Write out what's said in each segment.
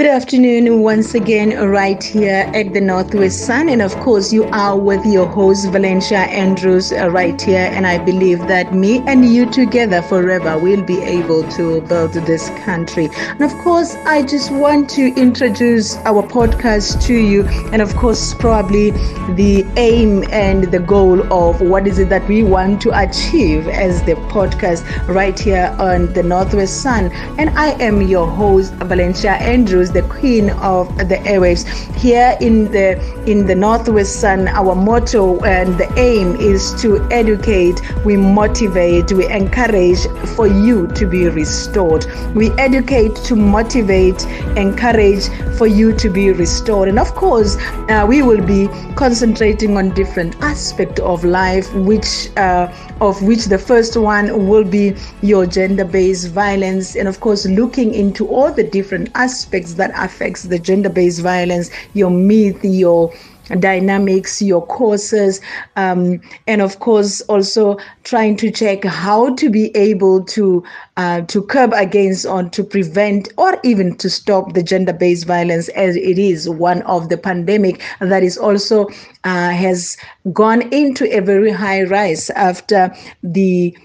Good afternoon, once again, right here at the Northwest Sun. And of course, you are with your host, Valencia Andrews, uh, right here. And I believe that me and you together forever will be able to build this country. And of course, I just want to introduce our podcast to you. And of course, probably the aim and the goal of what is it that we want to achieve as the podcast right here on the Northwest Sun. And I am your host, Valencia Andrews the queen of the airwaves. Here in the in the Northwest Sun, our motto and the aim is to educate, we motivate, we encourage for you to be restored. We educate to motivate, encourage for you to be restored. And of course, uh, we will be concentrating on different aspects of life, which uh, of which the first one will be your gender-based violence, and of course, looking into all the different aspects that affects the gender-based violence, your myth, your dynamics, your courses, um, and of course also trying to check how to be able to uh, to curb against or to prevent or even to stop the gender-based violence as it is one of the pandemic that is also uh, has gone into a very high rise after the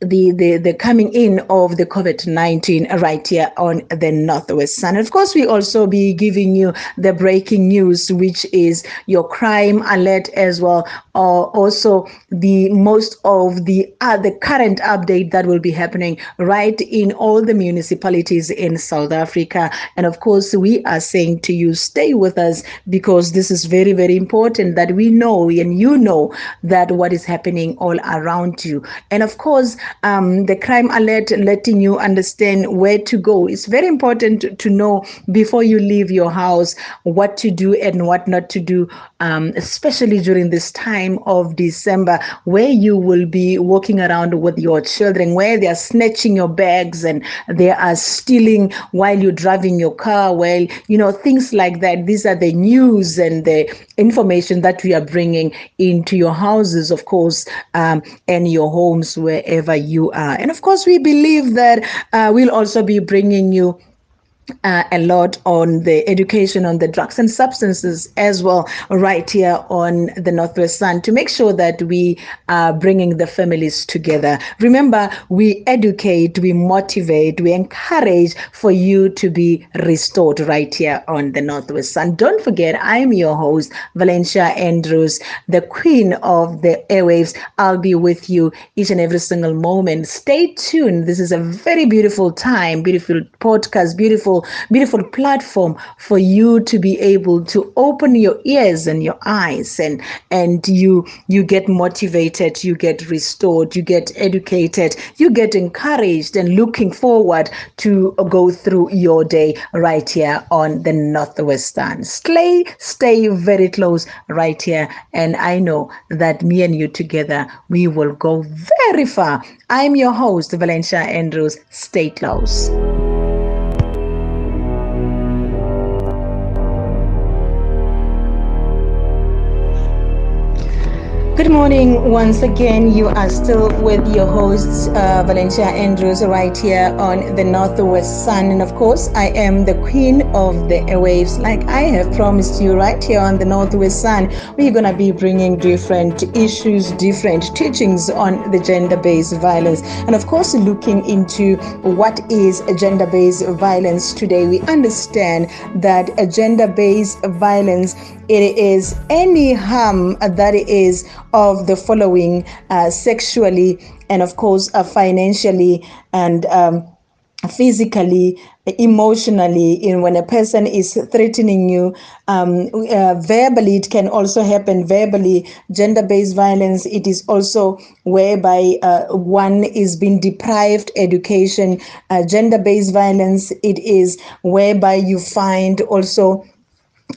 the, the, the coming in of the COVID-19 right here on the Northwest Sun. Of course, we also be giving you the breaking news, which is your crime alert as well, or also the most of the uh, the current update that will be happening right in all the municipalities in South Africa. And of course, we are saying to you, stay with us because this is very, very important that we know and you know that what is happening all around you. And of course, um, the crime alert letting you understand where to go. It's very important to know before you leave your house what to do and what not to do, um, especially during this time of December, where you will be walking around with your children, where they are snatching your bags and they are stealing while you're driving your car. Well, you know, things like that. These are the news and the information that we are bringing into your houses, of course, um, and your homes, wherever you are. And of course, we believe that uh, we'll also be bringing you uh, a lot on the education on the drugs and substances as well, right here on the Northwest Sun, to make sure that we are bringing the families together. Remember, we educate, we motivate, we encourage for you to be restored right here on the Northwest Sun. Don't forget, I'm your host, Valencia Andrews, the queen of the airwaves. I'll be with you each and every single moment. Stay tuned. This is a very beautiful time, beautiful podcast, beautiful beautiful, beautiful platform for you to be able to open your ears and your eyes and and you you get motivated, you get restored, you get educated, you get encouraged and looking forward to go through your day right here on the Northwest Sun. Stay, stay very close right here. And I know that me and you together, we will go very far. I'm your host, Valencia Andrews. Stay close. Good morning once again. You are still with your hosts, uh, Valencia Andrews, right here on the Northwest Sun. And of course, I am the queen of the airwaves, like I have promised you right here on the Northwest Sun. We're going to be bringing different issues, different teachings on the gender based violence. And of course, looking into what is gender based violence today, we understand that gender based violence it is any harm that is of the following uh, sexually and of course uh, financially and um, physically emotionally. In when a person is threatening you um, uh, verbally it can also happen verbally. Gender-based violence it is also whereby uh, one is being deprived education. Uh, gender-based violence it is whereby you find also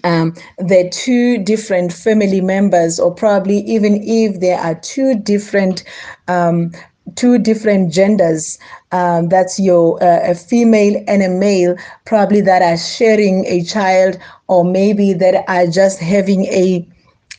um, the two different family members, or probably even if there are two different um, two different genders um, that's your uh, a female and a male probably that are sharing a child or maybe that are just having a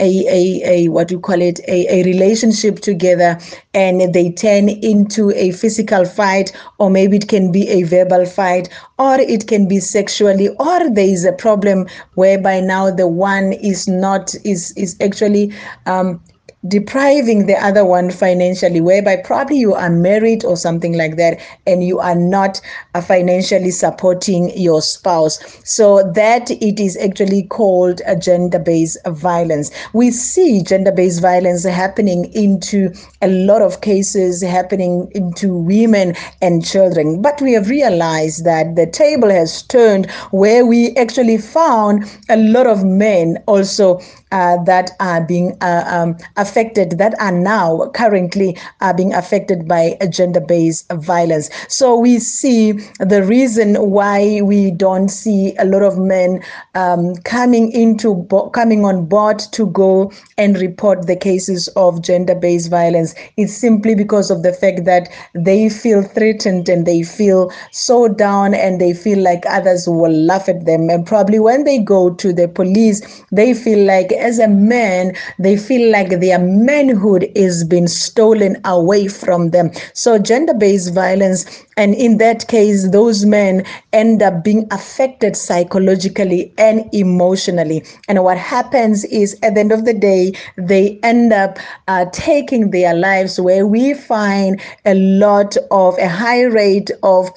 a, a, a what you call it? A, a relationship together and they turn into a physical fight or maybe it can be a verbal fight or it can be sexually or there is a problem whereby now the one is not is is actually um, depriving the other one financially, whereby probably you are married or something like that, and you are not uh, financially supporting your spouse. So that it is actually called a gender-based violence. We see gender-based violence happening into a lot of cases happening into women and children. But we have realized that the table has turned where we actually found a lot of men also uh, that are being uh, um, affected, that are now currently are being affected by gender-based violence. So we see the reason why we don't see a lot of men um, coming into bo- coming on board to go and report the cases of gender-based violence is simply because of the fact that they feel threatened and they feel so down and they feel like others will laugh at them. And probably when they go to the police, they feel like as a man, they feel like their manhood is being stolen away from them. So gender-based violence, and in that case, those men end up being affected psychologically and emotionally. And what happens is at the end of the day, they end up uh, taking their lives where we find a lot of a high rate of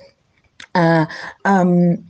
uh, um,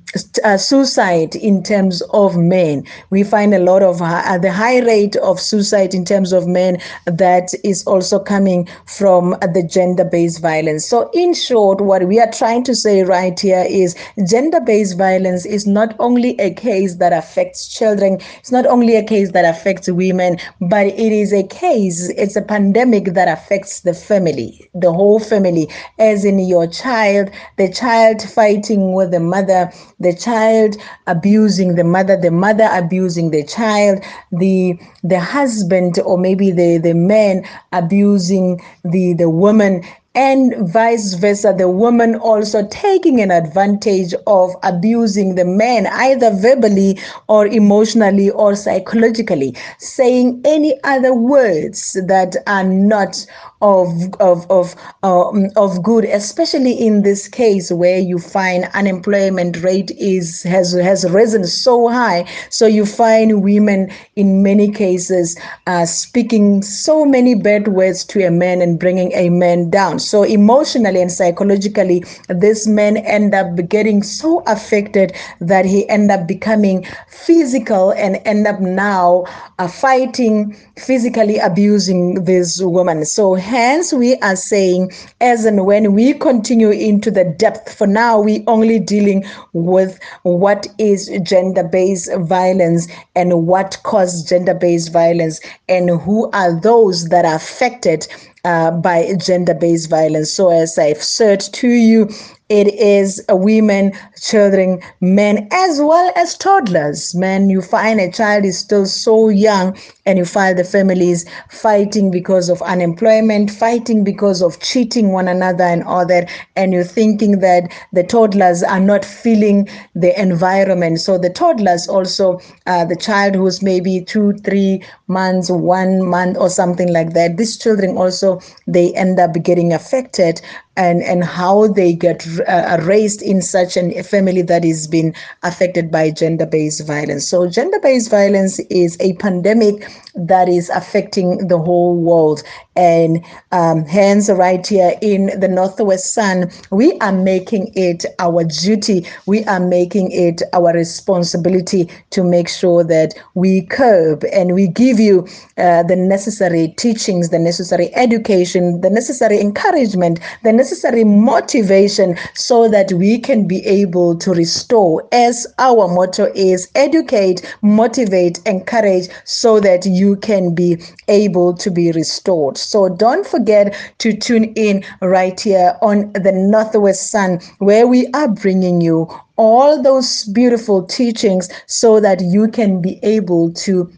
uh, suicide in terms of men. We find a lot of uh, the high rate of suicide in terms of men that is also coming from the gender based violence. So, in short, what we are trying to say right here is gender based violence is not only a case that affects children, it's not only a case that affects women, but it is a case, it's a pandemic that affects the family, the whole family, as in your child, the child fighting with the mother the child abusing the mother, the mother abusing the child, the the husband or maybe the, the man abusing the, the woman and vice versa, the woman also taking an advantage of abusing the man, either verbally or emotionally or psychologically, saying any other words that are not of of of um, of good, especially in this case where you find unemployment rate is has has risen so high. So you find women in many cases uh, speaking so many bad words to a man and bringing a man down. So emotionally and psychologically, this man end up getting so affected that he end up becoming physical and end up now uh, fighting, physically abusing this woman. So hence we are saying, as and when we continue into the depth, for now we only dealing with what is gender-based violence and what caused gender-based violence and who are those that are affected uh, by gender based violence. So, as I've said to you, it is women, children, men, as well as toddlers. Men, you find a child is still so young, and you find the families fighting because of unemployment, fighting because of cheating one another, and all that. And you're thinking that the toddlers are not feeling the environment. So the toddlers also, uh, the child who's maybe two, three months, one month, or something like that. These children also they end up getting affected and and how they get uh, raised in such a family that is being affected by gender-based violence. So gender-based violence is a pandemic that is affecting the whole world. And um, hence, right here in the Northwest Sun, we are making it our duty, we are making it our responsibility to make sure that we curb and we give you uh, the necessary teachings, the necessary education, the necessary encouragement, the necessary motivation so that we can be able to restore, as our motto is educate, motivate, encourage, so that you can be able to be restored. So don't forget to tune in right here on the Northwest Sun, where we are bringing you all those beautiful teachings so that you can be able to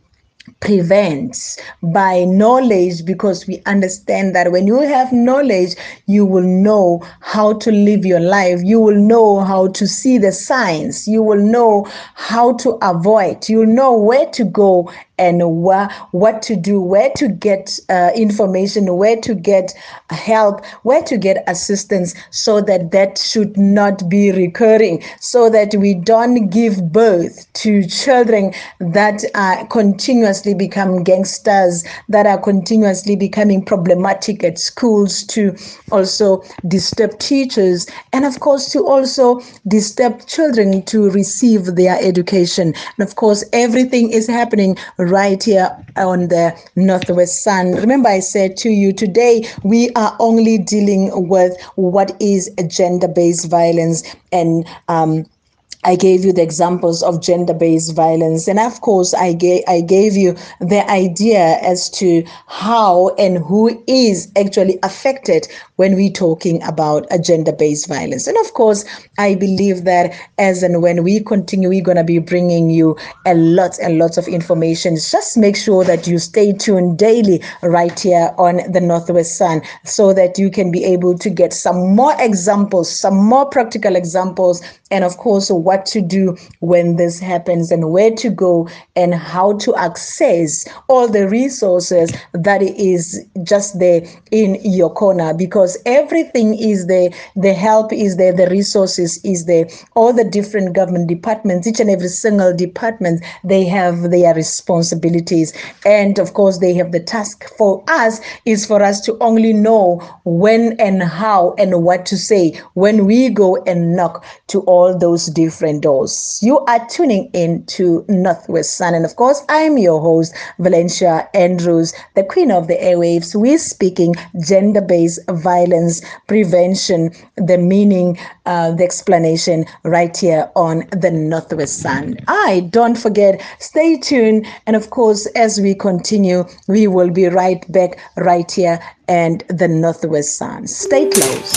prevents by knowledge because we understand that when you have knowledge you will know how to live your life. You will know how to see the signs. You will know how to avoid. You'll know where to go and wh- what to do, where to get uh, information, where to get help, where to get assistance, so that that should not be recurring, so that we don't give birth to children that are continuously become gangsters, that are continuously becoming problematic at schools, to also disturb teachers, and of course to also disturb children to receive their education. And of course, everything is happening right here on the Northwest Sun. Remember, I said to you today, we are only dealing with what is gender based violence and um, I gave you the examples of gender-based violence, and of course, I gave I gave you the idea as to how and who is actually affected when we're talking about a gender-based violence. And of course, I believe that as and when we continue, we're going to be bringing you a lot and lots of information. Just make sure that you stay tuned daily right here on the Northwest Sun, so that you can be able to get some more examples, some more practical examples, and of course, what what to do when this happens and where to go and how to access all the resources that is just there in your corner because everything is there the help is there the resources is there all the different government departments each and every single department they have their responsibilities and of course they have the task for us is for us to only know when and how and what to say when we go and knock to all those different doors. You are tuning in to Northwest Sun. And of course, I'm your host, Valencia Andrews, the queen of the airwaves. We're speaking gender based violence prevention, the meaning, uh, the explanation right here on the Northwest Sun. I don't forget, stay tuned. And of course, as we continue, we will be right back right here and the Northwest Sun. Stay close.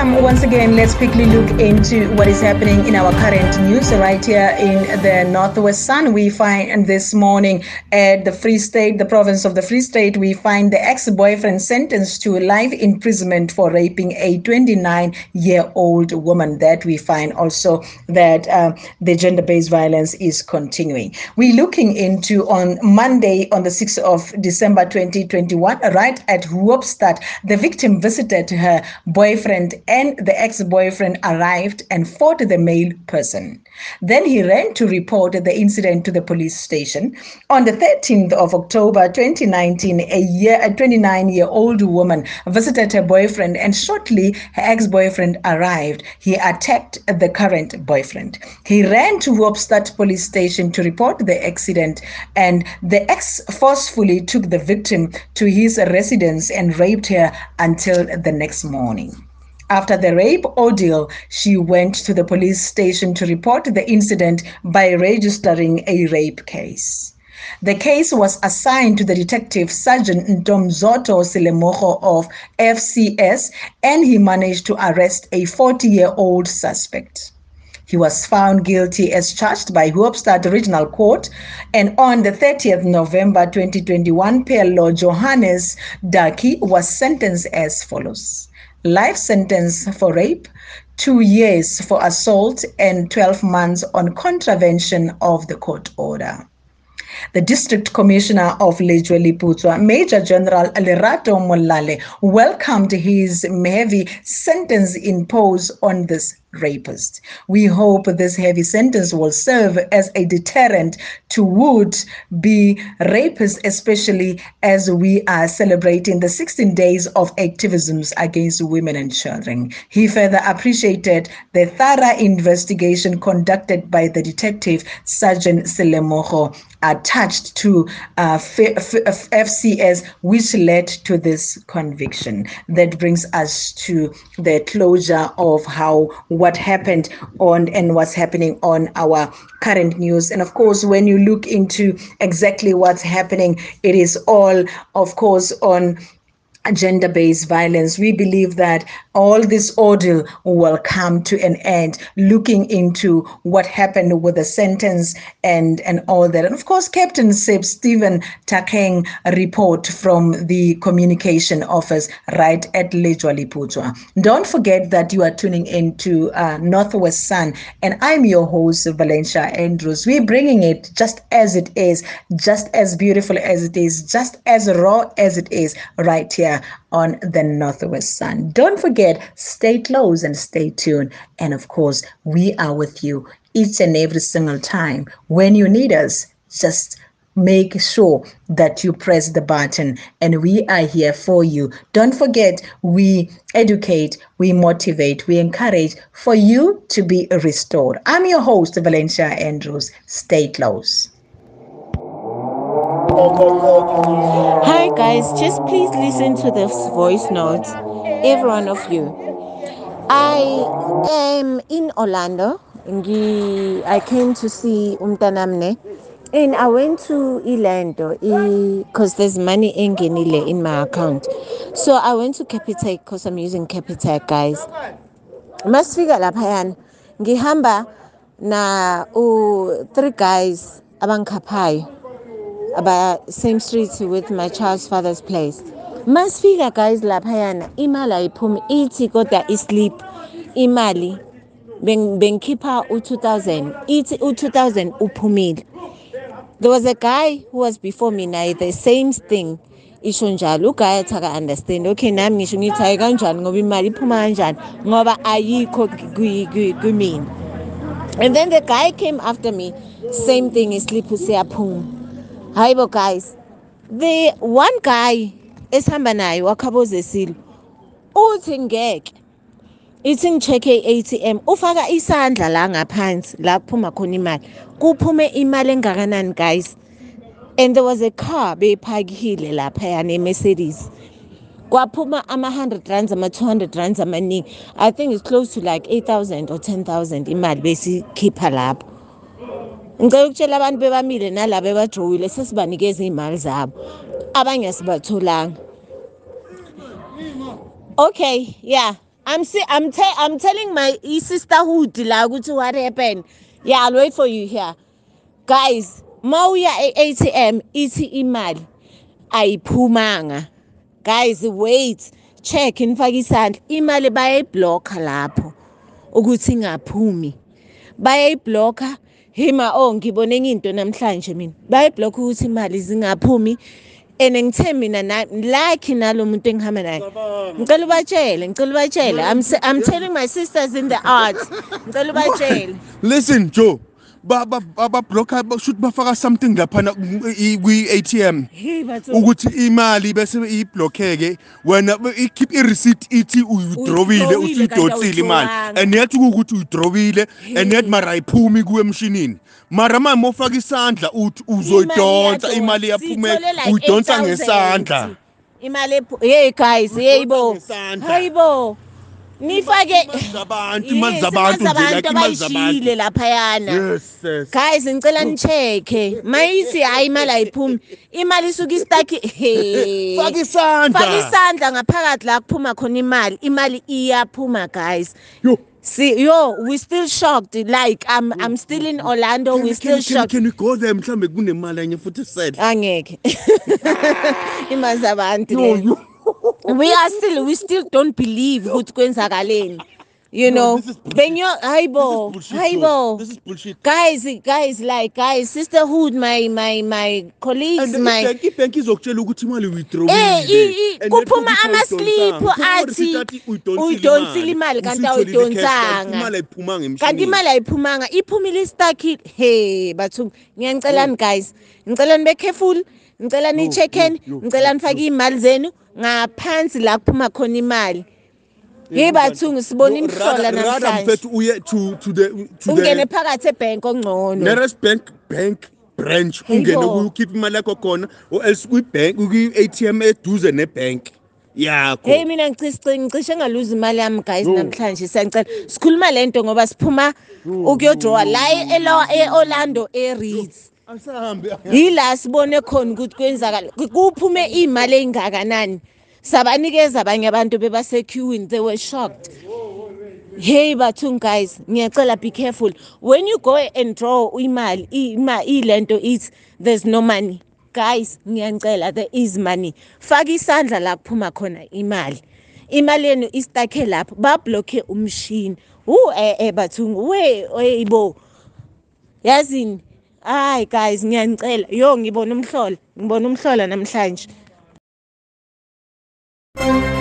Welcome once again. Let's quickly look into what is happening in our current news right here in the Northwest Sun. We find this morning at the Free State, the province of the Free State, we find the ex-boyfriend sentenced to life imprisonment for raping a 29-year-old woman. That we find also that uh, the gender-based violence is continuing. We're looking into on Monday, on the 6th of December 2021, right at Hoopstad, the victim visited her boyfriend and the ex boyfriend arrived and fought the male person. Then he ran to report the incident to the police station. On the 13th of October 2019, a year, a 29 year old woman visited her boyfriend, and shortly her ex boyfriend arrived. He attacked the current boyfriend. He ran to Hoopstad police station to report the accident, and the ex forcefully took the victim to his residence and raped her until the next morning. After the rape ordeal, she went to the police station to report the incident by registering a rape case. The case was assigned to the detective Sergeant Ntomzoto Silemogo of FCS, and he managed to arrest a 40 year old suspect. He was found guilty as charged by Hoopstad Regional Court. And on the 30th November 2021, Pello Johannes Daki was sentenced as follows life sentence for rape, two years for assault, and 12 months on contravention of the court order. The District Commissioner of Lejwe Major General Lerato Molale, welcomed his heavy sentence imposed on this rapist. We hope this heavy sentence will serve as a deterrent to would be rapists, especially as we are celebrating the 16 days of activisms against women and children. He further appreciated the thorough investigation conducted by the detective Sergeant Selemogo attached to uh, FCS, which led to this conviction. That brings us to the closure of how what happened on and what's happening on our current news. And of course, when you look into exactly what's happening, it is all, of course, on gender based violence. We believe that all this ordeal will come to an end, looking into what happened with the sentence and, and all that. And of course, Captain Seb Stephen Takeng report from the communication office right at Lejweleputswa. Don't forget that you are tuning into uh, Northwest Sun, and I'm your host, Valencia Andrews. We're bringing it just as it is, just as beautiful as it is, just as raw as it is, right here on the Northwest Sun. Don't forget, stay close and stay tuned. And of course, we are with you each and every single time. When you need us, just make sure that you press the button and we are here for you. Don't forget, we educate, we motivate, we encourage for you to be restored. I'm your host, Valencia Andrews. Stay close. Hi guys, just please listen to this voice note, every one of you. I am in Orlando. I came to see Umtanamne and I went to Orlando because there's money in Genile in my account. So I went to Capitec because I'm using Capitec guys. Masifika laphayana ngihamba na u three guys abangikhaphayo about same street with my child's father's place. Masifika guys laphayana. Imali ayiphumi ithi kodwa islip imali. Bengikhipha u-2000 ithi u-2000 uphumile. There was a guy who was before me naye the same thing. Isho njalo uguy athi aka-understand. Okay nami ngisho ngithi hayi kanjani ngoba imali iphuma kanjani ngoba ayikho kumina and then the guy came after me same thing islip usiyaphuma hayibo guys. The one guy esihamba naye wakhabozesile uthi ngeke ithi ngi-check-e i-atm ufaka isandla la ngaphansi la kuphuma khona imali. Kuphume imali engakanani guys? And there was a car beyiphakile laphayana emercedes. Kwaphuma ama-100 rands ama-200 rands amaningi. I think it's close to like 8000 or 10000 imali besikhipha lapho. Ngicela ukutshela abantu bebamile nalabo ebajowile sesibanikeza iy'mali zabo. Abanye asibatholanga okay yeah. I'm see i'm te i'm telling my sisterhood la ukuthi what happened. Yeah i'll wait for you here. Guys mawuya e-atm ithi imali ayiphumanga. Guys wait. Check nifake isandla. Imali bayayiblokha lapho ukuthi ingaphumi. Bayayiblokha hima oh ngibone into namhlanje mina. Bayiblock ukuthi imali zingaphumi. And ngithe mina like nalo muntu engihamba naye. Ngicela ubatshele ngicela ubatshele. I'm i'm telling my sisters in the arts ngicela ubatshele. Listen joe. Babloka should bafaka something laphana kwi-atm ukuthi imali bese iblockeke wena ikhiphe i-receipt ithi uyidrobile usuyidonsile imali. and yathi kuwukuthi uyidrobile and yathi mara ayiphumi kuwe emshinini. Mara manje mofaka isandla uthi uzoyidonsa imali yaphume uyidonsa ngesandla. imali hey guys yeyibo hayibo nifake abantu imali zabantu nje abayishile laphayana guys ngicela nicheke mayithi hayi imali ayiphumi imali isuka istaki faka isandla faka isandla ngaphakathi la kuphuma khona imali imali iyaphuma guys yo See, yo, we still shocked. Like, I'm, I'm still in Orlando. Can, we still can, shocked. Can, can we go there? mhlambe kunemali enye futhi set. Angeke. Imali zabantu. No, yo we are still we still don't believe ukuthi kwenzakaleni. You know benyo hayibo hayibo this is bullshit guys guys like guys sisterhood my my my colleagues and my ibank izokutshela ukuthi imali withdraw eh kuphuma ama slip athi uyidonsile imali kanti awuyidonsanga kanti imali ayiphumanga iphumile istack he bathu ngiyangicelani guys ngicelani be careful. Ngicela ni-check-in ngicela nifake iy'mali zenu. Ngaphansi la kuphuma khona imali yibathungu sibona imhlola namhlanje. uye to to the to ungene phakathi ebhenki ongcono. nearest bank bank branch. Ungene ukhipha imali yakho khona or else kwi-bank kwi-atm eduze nebank yakho. Hey mina ngicishe ngaluza imali yami guys namhlanje siyangicela sikhuluma le nto ngoba siphuma ukuyodrawa la e-orlando e-reads yila sibone khona ukuthi kwenzakala kuphume iy'mali ey'ngakanani sabanikeza abanye abantu bebasequeuing they were shocked. Hey bathung guys ngiyacela be careful. When you go and draw imali ima ilento ithi there's no money. Guys ngiyacela there is money. Faka isandla la kuphuma khona imali. Imali yenu istakhe lapho bablokhe umshini. Hu eh eh bathung we oyibo yazini? Hayi guys ngiyanicela yo ngibona umhlola ngibona umhlola namhlanje. Música